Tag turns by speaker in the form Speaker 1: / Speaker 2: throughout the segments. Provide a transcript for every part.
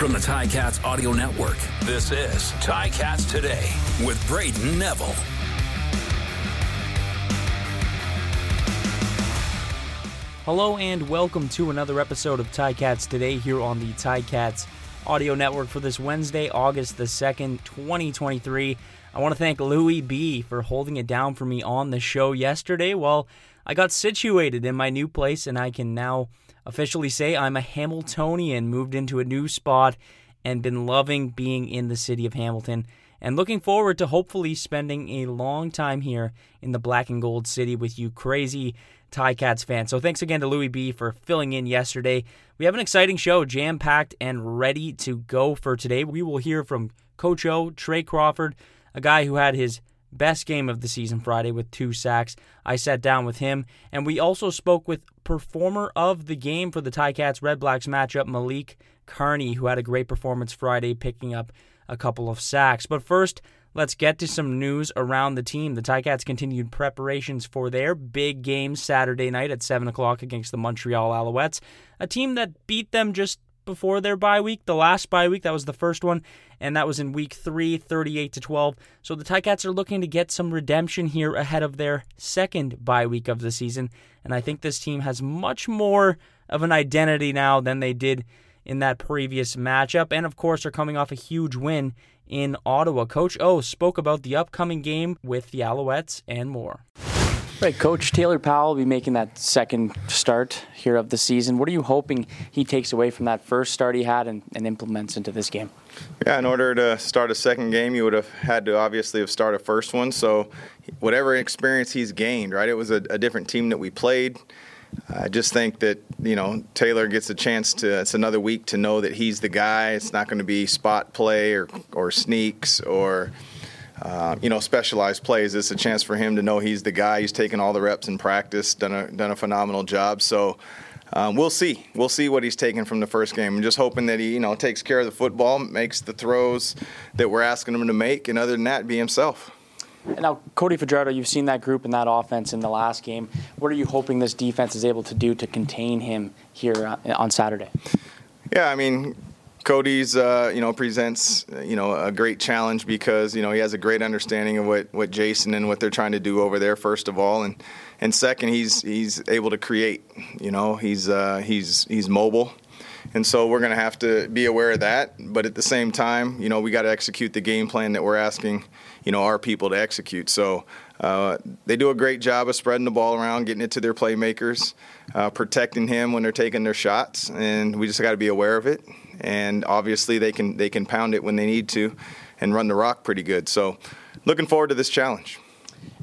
Speaker 1: From the Ticats Audio Network, this is Ticats Today with Brayden Neville.
Speaker 2: Hello and welcome to another episode of Ticats Today here on the Ticats Audio Network for this Wednesday, August the 2nd, 2023. I want to thank Louis B for holding it down for me on the show yesterday while I got situated in my new place and I can now officially say I'm a Hamiltonian, moved into a new spot and been loving being in the city of Hamilton and looking forward to hopefully spending a long time here in the black and gold city with you crazy Ticats fans. So thanks again to Louis B for filling in yesterday. We have an exciting show, jam packed and ready to go for today. We will hear from Coach O, Tre' Crawford, a guy who had his best game of the season Friday with two sacks. I sat down with him, and we also spoke with performer of the game for the Ticats Redblacks matchup, Malik Carney, who had a great performance Friday, picking up a couple of sacks. But first, let's get to some news around the team. The Ticats continued preparations for their big game Saturday night at 7 o'clock against the Montreal Alouettes, a team that beat them just before their bye week, the last bye week. That was the first one, and that was in week three, 38 to 12. So the Ticats are looking to get some redemption here ahead of their second bye week of the season. And I think this team has much more of an identity now than they did in that previous matchup. And of course, are coming off a huge win in Ottawa. Coach O spoke about the upcoming game with the Alouettes and more. Right, Coach Taylor Powell will be making that second start here of the season. What are you hoping he takes away from that first start he had and, and implements into this game?
Speaker 3: Yeah, in order to start a second game, you would have had to obviously have started a first one. So, whatever experience he's gained, right? It was a, a different team that we played. I just think that you know Taylor gets a chance to. It's another week to know that he's the guy. It's not going to be spot play or or sneaks or uh, you know, specialized plays. It's a chance for him to know he's the guy. He's taken all the reps in practice, done a done a phenomenal job. So. Um, we'll see. We'll see what he's taken from the first game. I'm just hoping that he, you know, takes care of the football, makes the throws that we're asking him to make, and other than that, be himself.
Speaker 2: Now, Cody Fajardo, you've seen that group and that offense in the last game. What are you hoping this defense is able to do to contain him here uh, on Saturday?
Speaker 3: Yeah, I mean, Cody's, uh, you know, presents, you know, a great challenge because you know he has a great understanding of what, what Jason and what they're trying to do over there. First of all, and and second, he's he's able to create. You know, he's uh, he's he's mobile, and so we're going to have to be aware of that. But at the same time, you know, we got to execute the game plan that we're asking, you know, our people to execute. So uh, they do a great job of spreading the ball around, getting it to their playmakers, uh, protecting him when they're taking their shots, and we just got to be aware of it and obviously they can they can pound it when they need to, and run the rock pretty good. So, looking forward to this challenge.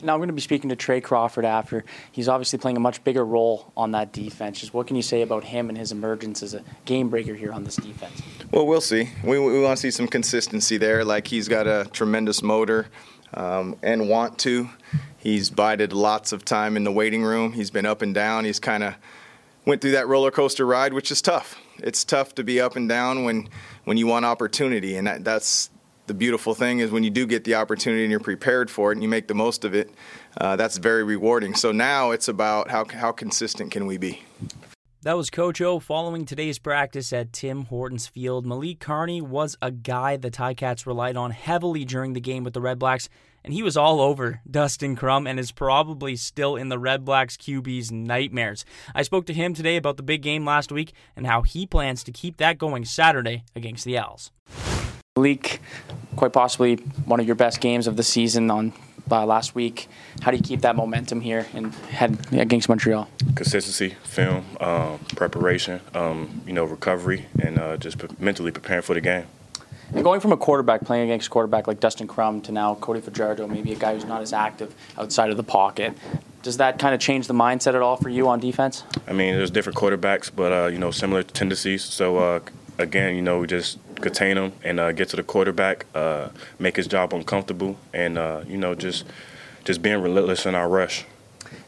Speaker 2: Now I'm going to be speaking to Tre' Crawford after. He's obviously playing a much bigger role on that defense. Just what can you say about him and his emergence as a game breaker here on this defense?
Speaker 3: Well, we'll see. We, we want to see some consistency there. Like he's got a tremendous motor um, and want to. He's bided lots of time in the waiting room. He's been up and down. He's kind of went through that roller coaster ride, which is tough it's tough to be up and down when when you want opportunity, and that, that's the beautiful thing is when you do get the opportunity and you're prepared for it and you make the most of it. Uh, that's very rewarding. So now it's about how how consistent can we be.
Speaker 2: That was Coach O following today's practice at Tim Hortons Field. Malik Carney was a guy the Ticats relied on heavily during the game with the Redblacks and he was all over Dustin Crum and is probably still in the Redblacks QB's nightmares. I spoke to him today about the big game last week and how he plans to keep that going Saturday against the Owls. Malik, quite possibly one of your best games of the season on uh, last week. How do you keep that momentum here and head against Montreal?
Speaker 4: Consistency, film, um, preparation, um, you know, recovery, and uh, just mentally preparing for the game.
Speaker 2: And going from a quarterback playing against a quarterback like Dustin Crum to now Cody Fajardo, maybe a guy who's not as active outside of the pocket, does that kind of change the mindset at all for you on defense?
Speaker 4: I mean, there's different quarterbacks, but uh, you know, similar tendencies. So uh, again, you know, we just contain them and uh, get to the quarterback, uh, make his job uncomfortable, and uh, you know, just just being relentless in our rush.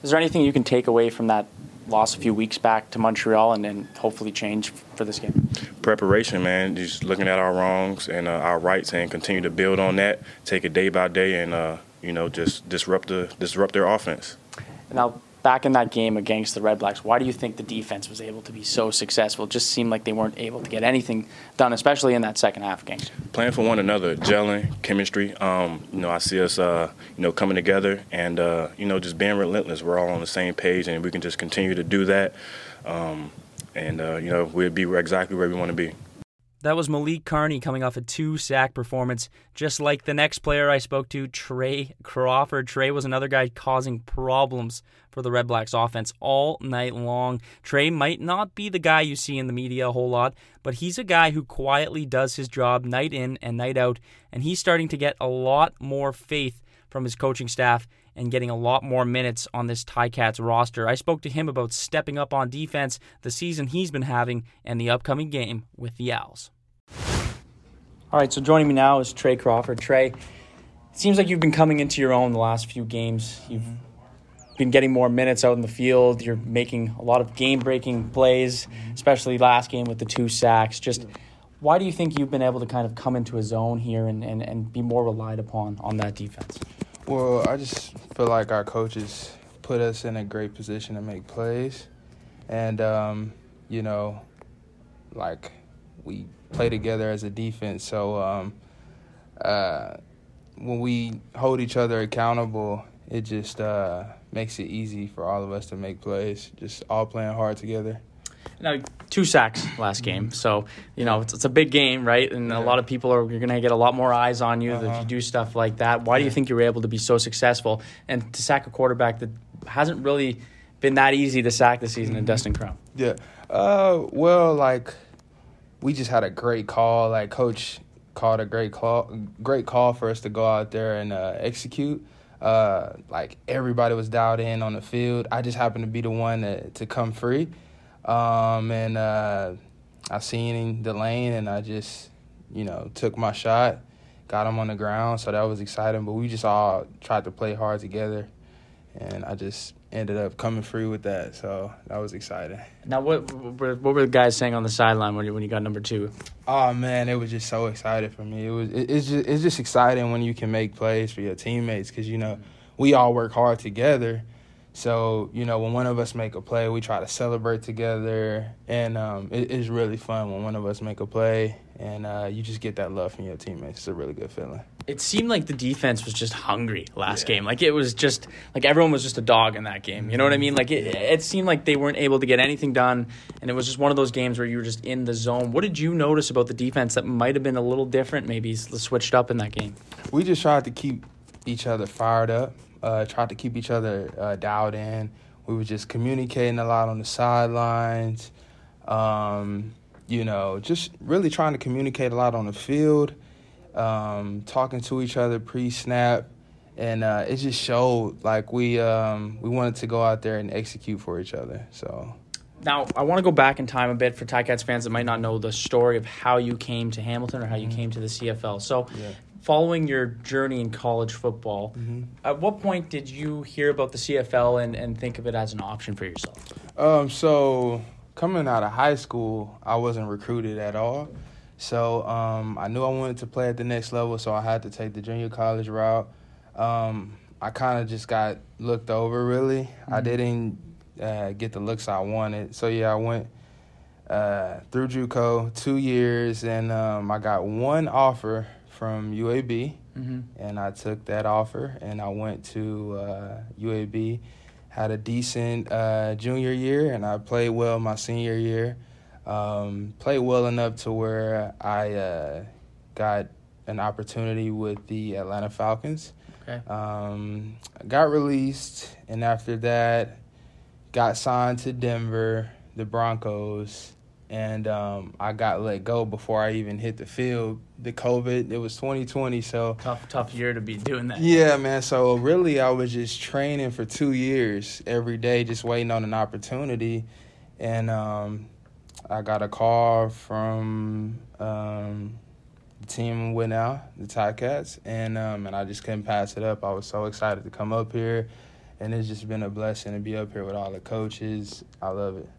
Speaker 2: Is there anything you can take away from that loss a few weeks back to Montreal and then hopefully change for this game?
Speaker 4: Preparation, man. Just looking at our wrongs and uh, our rights and continue to build on that. Take it day by day and uh, you know just disrupt the disrupt their offense.
Speaker 2: Now back in that game against the Redblacks, why do you think the defense was able to be so successful? It just seemed like they weren't able to get anything done, especially in that second half game.
Speaker 4: Playing for one another, gelling, chemistry. Um, you know, I see us, uh, you know, coming together and uh, you know just being relentless. We're all on the same page, and we can just continue to do that. Um, and uh, you know, we'll be exactly where we want to be.
Speaker 2: That was Malik Carney coming off a two sack performance, just like the next player I spoke to, Tre' Crawford. Tre' was another guy causing problems for the Redblacks offense all night long. Tre' might not be the guy you see in the media a whole lot, but he's a guy who quietly does his job night in and night out, and he's starting to get a lot more faith from his coaching staff and getting a lot more minutes on this Ticats roster. I spoke to him about stepping up on defense, the season he's been having, and the upcoming game with the Owls. All right, so joining me now is Tre' Crawford. Tre', it seems like you've been coming into your own the last few games. You've been getting more minutes out in the field. You're making a lot of game breaking plays, especially last game with the two sacks. Just why do you think you've been able to kind of come into a zone here and, and, and be more relied upon on that defense?
Speaker 5: Well, I just feel like our coaches put us in a great position to make plays. And, um, you know, like we play together as a defense. So um, uh, when we hold each other accountable, it just uh, makes it easy for all of us to make plays, just all playing hard together.
Speaker 2: Now, two sacks last game, so you know it's, it's a big game, right? And yeah. a lot of people are you're going to get a lot more eyes on you uh-huh. if you do stuff like that. Why do you think you were able to be so successful and to sack a quarterback that hasn't really been that easy to sack this season in mm-hmm. Dustin Crum?
Speaker 5: Yeah, uh, well, like we just had a great call. Like coach called a great call, great call for us to go out there and uh, execute. Uh, like everybody was dialed in on the field. I just happened to be the one to, to come free. Um, and uh, I seen the lane and I just, you know, took my shot, got him on the ground. So that was exciting. But we just all tried to play hard together. And I just ended up coming free with that. So that was exciting.
Speaker 2: Now, what what were the guys saying on the sideline when you, when you got number two?
Speaker 5: Oh man, it was just so excited for me. It was it, it's just it's just exciting when you can make plays for your teammates because you know we all work hard together. So you know when one of us make a play, we try to celebrate together, and um, it, it's really fun when one of us make a play and uh, you just get that love from your teammates. It's a really good feeling.
Speaker 2: It seemed like the defense was just hungry last yeah. game. Like it was just like everyone was just a dog in that game. You know what I mean? Like it, it seemed like they weren't able to get anything done, and it was just one of those games where you were just in the zone. What did you notice about the defense that might have been a little different, maybe switched up in that game?
Speaker 5: We just tried to keep each other fired up. Uh, tried to keep each other uh, dialed in. We were just communicating a lot on the sidelines. Um, you know, just really trying to communicate a lot on the field, um, talking to each other pre-snap, and uh, it just showed like we um, we wanted to go out there and execute for each other. So.
Speaker 2: Now, I want to go back in time a bit for Ticats fans that might not know the story of how you came to Hamilton or how you mm-hmm. came to the CFL. So, yeah. Following your journey in college football, mm-hmm. at what point did you hear about the CFL and, and think of it as an option for yourself?
Speaker 5: Um, so, coming out of high school, I wasn't recruited at all. So um, I knew I wanted to play at the next level, so I had to take the junior college route. Um, I kind of just got looked over, really. Mm-hmm. I didn't uh, get the looks I wanted. So, yeah, I went uh, through JUCO two years, and um, I got one offer from UAB, mm-hmm. and I took that offer, and I went to uh, UAB had a decent uh, junior year, and I played well my senior year. Um, played well enough to where I uh, got an opportunity with the Atlanta Falcons. Okay. Um, got released, and after that, got signed to Denver, the Broncos, and um, I got let go before I even hit the field. The COVID, it was 2020, so
Speaker 2: tough, tough year to be doing that.
Speaker 5: Yeah, man. So really, I was just training for two years every day, just waiting on an opportunity, and um, I got a call from um, the team with now, the Ticats, and um, and I just couldn't pass it up. I was so excited to come up here, and it's just been a blessing to be up here with all the coaches. I love it.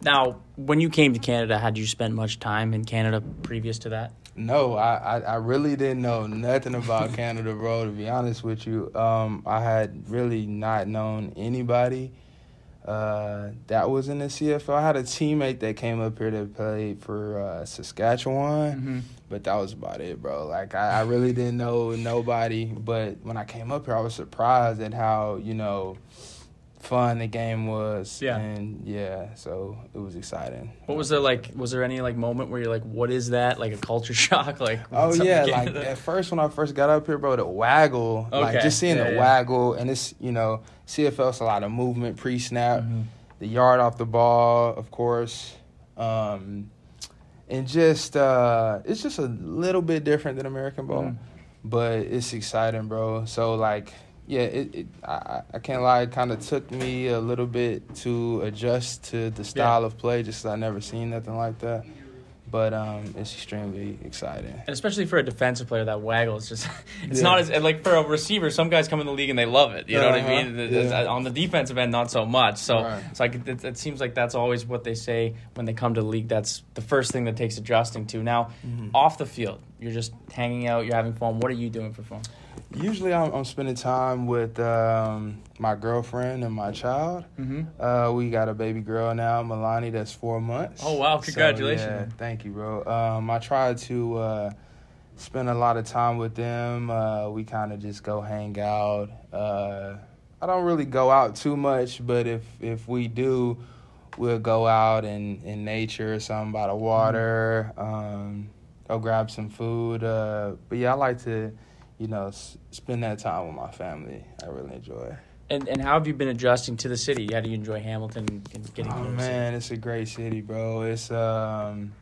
Speaker 2: Now, when you came to Canada, had you spent much time in Canada previous to that?
Speaker 5: No, I, I, I really didn't know nothing about Canada, bro. To be honest with you, um, I had really not known anybody. Uh, that was in the CFL. I had a teammate that came up here that played for uh, Saskatchewan,
Speaker 2: Mm-hmm.
Speaker 5: but that was about it, bro. Like I, I really didn't know nobody. But when I came up here, I was surprised at how you know fun the game was.
Speaker 2: Yeah.
Speaker 5: and yeah, so it was exciting.
Speaker 2: What was there like? Was there any like moment where you're like, "What is that?" Like a culture shock? Like
Speaker 5: Oh yeah, like at first when I first got up here, bro, the waggle, like just seeing
Speaker 2: yeah,
Speaker 5: the
Speaker 2: yeah.
Speaker 5: waggle, and it's you know CFL's a lot of movement pre-snap,
Speaker 2: Mm-hmm.
Speaker 5: the yard off the ball, of course, um, and just uh, it's just a little bit different than American ball,
Speaker 2: Mhm.
Speaker 5: but it's exciting, bro. So like. Yeah, it, it I, I- can't lie. It kind of took me a little bit to adjust to the style of play, just 'cause I never seen nothing like that. But um, it's extremely exciting.
Speaker 2: And especially for a defensive player, that waggle is just, it's
Speaker 5: Yeah.
Speaker 2: not as, like for a receiver, some guys come in the league and they love it. You know what I
Speaker 5: Uh-huh,
Speaker 2: mean?
Speaker 5: Yeah.
Speaker 2: On the defensive end, not so much. So
Speaker 5: Right.
Speaker 2: like, it, it seems like that's always what they say when they come to the league. That's the first thing that takes adjusting to. Now,
Speaker 5: Mm-hmm.
Speaker 2: off the field, you're just hanging out, you're having fun. What are you doing for fun?
Speaker 5: Usually, I'm, I'm spending time with um, my girlfriend and my child.
Speaker 2: Mm-hmm.
Speaker 5: Uh, we got a baby girl now, Milani, that's four months.
Speaker 2: Oh, wow.
Speaker 5: So,
Speaker 2: Congratulations.
Speaker 5: yeah, thank you, bro. Um, I try to uh, spend a lot of time with them. Uh, we kind of just go hang out. Uh, I don't really go out too much, but if if we do, we'll go out in, in nature or something by the water. Um, go grab some food. Uh, but yeah, I like to, you know, s- spend that time with my family. I really enjoy it.
Speaker 2: And, and how have you been adjusting to the city? How do you enjoy Hamilton and getting
Speaker 5: Oh man, it's a great city, bro. It's um,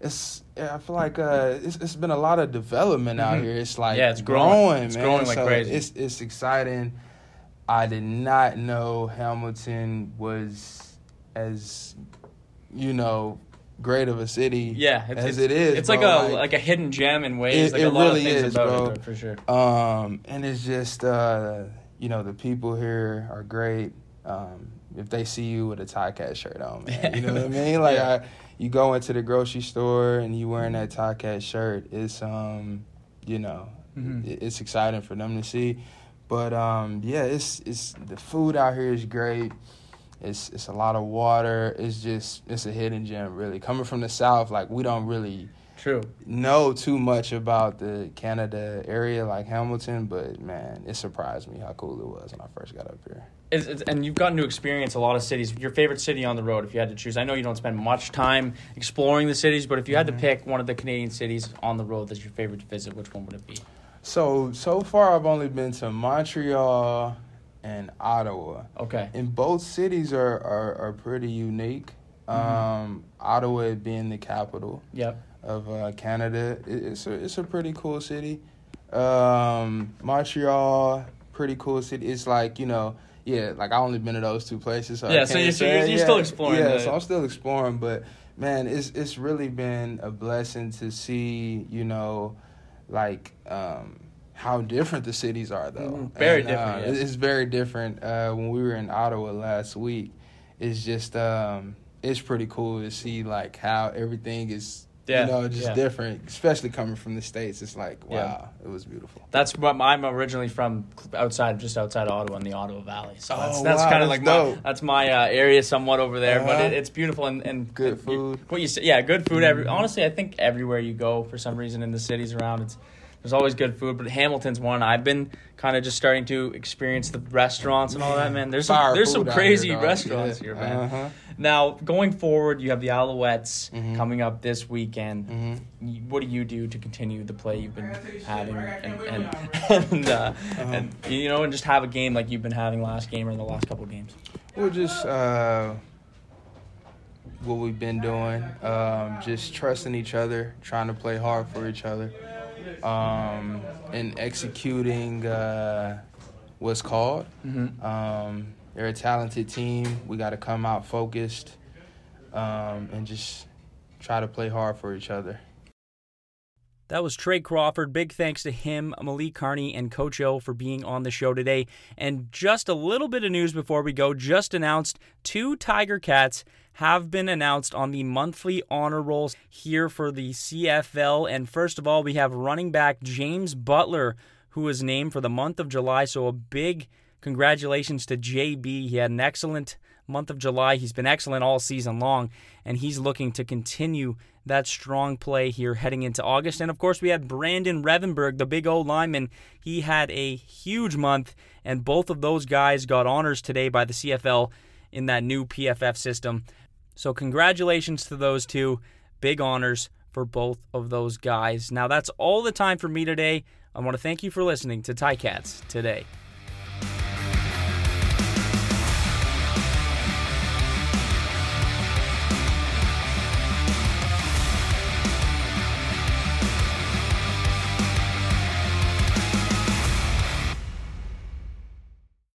Speaker 5: it's I feel like uh, it's, it's been a lot of development out
Speaker 2: Mhm.
Speaker 5: here. It's like
Speaker 2: Yeah, it's growing. It's
Speaker 5: man.
Speaker 2: growing like
Speaker 5: So
Speaker 2: crazy.
Speaker 5: It's it's exciting. I did not know Hamilton was as you know great of a city.
Speaker 2: Yeah, it's,
Speaker 5: as
Speaker 2: it's,
Speaker 5: it is.
Speaker 2: It's
Speaker 5: bro.
Speaker 2: like a like, a hidden gem in ways.
Speaker 5: It-
Speaker 2: like
Speaker 5: it
Speaker 2: a lot
Speaker 5: really
Speaker 2: of things
Speaker 5: is,
Speaker 2: about
Speaker 5: bro.
Speaker 2: it, for sure.
Speaker 5: Um, and it's just uh, you know, the people here are great. Um, if they see you with a Ticat shirt on, man, you know what I mean? Like
Speaker 2: Yeah.
Speaker 5: I, you go into the grocery store and you wearing that Ticat shirt, it's um, you know,
Speaker 2: Mhm.
Speaker 5: it- it's exciting for them to see. But um, yeah, it's it's the food out here is great. It's it's a lot of water. It's just it's a hidden gem, really. Coming from the south, like we don't really
Speaker 2: True.
Speaker 5: know too much about the Canada area like Hamilton, but man, it surprised me how cool it was when I first got up here.
Speaker 2: It's, it's, and you've gotten to experience a lot of cities. Your favorite city on the road, if you had to choose. I know you don't spend much time exploring the cities, but if you had to
Speaker 5: Mm-hmm.
Speaker 2: pick one of the Canadian cities on the road that's your favorite to visit, which one would it be?
Speaker 5: So so far, I've only been to Montreal and Ottawa,
Speaker 2: Okay.
Speaker 5: and both cities are are, are pretty unique. Um, Ottawa being the capital
Speaker 2: Yep.
Speaker 5: of uh, Canada, it, it's a it's a pretty cool city. Um, Montreal, pretty cool city. It's like you know, yeah, like I only been to those two places. So
Speaker 2: Yeah, so you're- so you're- you're still exploring
Speaker 5: Yeah,
Speaker 2: the-
Speaker 5: so I'm still exploring, but man, it's it's really been a blessing to see you know, like um, how different the cities are though.
Speaker 2: Mhm. Very
Speaker 5: And,
Speaker 2: different,
Speaker 5: uh,
Speaker 2: yes.
Speaker 5: It's very different. Uh, when we were in Ottawa last week, it's just um, it's pretty cool to see like how everything is.
Speaker 2: Yeah,
Speaker 5: You know, just
Speaker 2: yeah.
Speaker 5: different, especially coming from the states. It's like, wow,
Speaker 2: Yeah.
Speaker 5: it was beautiful.
Speaker 2: That's what I'm originally from, outside, just outside of Ottawa in the Ottawa Valley. So that's,
Speaker 5: Oh,
Speaker 2: that's
Speaker 5: wow,
Speaker 2: kind of like
Speaker 5: dope.
Speaker 2: my that's my uh, area, somewhat over there. But
Speaker 5: Uh-huh.
Speaker 2: it, it's beautiful and, and
Speaker 5: Good
Speaker 2: you-
Speaker 5: food.
Speaker 2: what you say, yeah, good food. Every
Speaker 5: Mhm.
Speaker 2: honestly, I think everywhere you go, for some reason in the cities around, it's there's always good food. But Hamilton's one. I've been kind of just starting to experience the restaurants and all that. Man, there's some, there's some crazy
Speaker 5: here,
Speaker 2: restaurants
Speaker 5: Yeah.
Speaker 2: here, man.
Speaker 5: Uh-huh.
Speaker 2: Now going forward, you have the Alouettes
Speaker 5: Mhm.
Speaker 2: coming up this weekend.
Speaker 5: Mhm.
Speaker 2: What do you do to continue the play you've been having, and and and, uh,
Speaker 5: Uh-huh.
Speaker 2: and you know, and just have a game like you've been having last game or in the last couple of games?
Speaker 5: We're just uh, what we've been doing, um, just trusting each other, trying to play hard for each other, um, and executing uh, what's called.
Speaker 2: Mm-hmm.
Speaker 5: Um, they're a talented team. We got to come out focused um, and just try to play hard for each other.
Speaker 2: That was Tre' Crawford. Big thanks to him, Malik Carney, and Coach O for being on the show today. And just a little bit of news before we go. Just announced two Tiger Cats have been announced on the monthly honor rolls here for the CFL. And first of all, we have running back James Butler, who was named for the month of July. So a big congratulations to JB. He had an excellent month of July. He's been excellent all season long, and he's looking to continue that strong play here heading into August. And of course, we had Brandon Revenberg, the big old lineman. He had a huge month, and both of those guys got honors today by the CFL in that new PFF system. So, congratulations to those two. Big honors for both of those guys. Now, that's all the time for me today. I want to thank you for listening to Ticats today.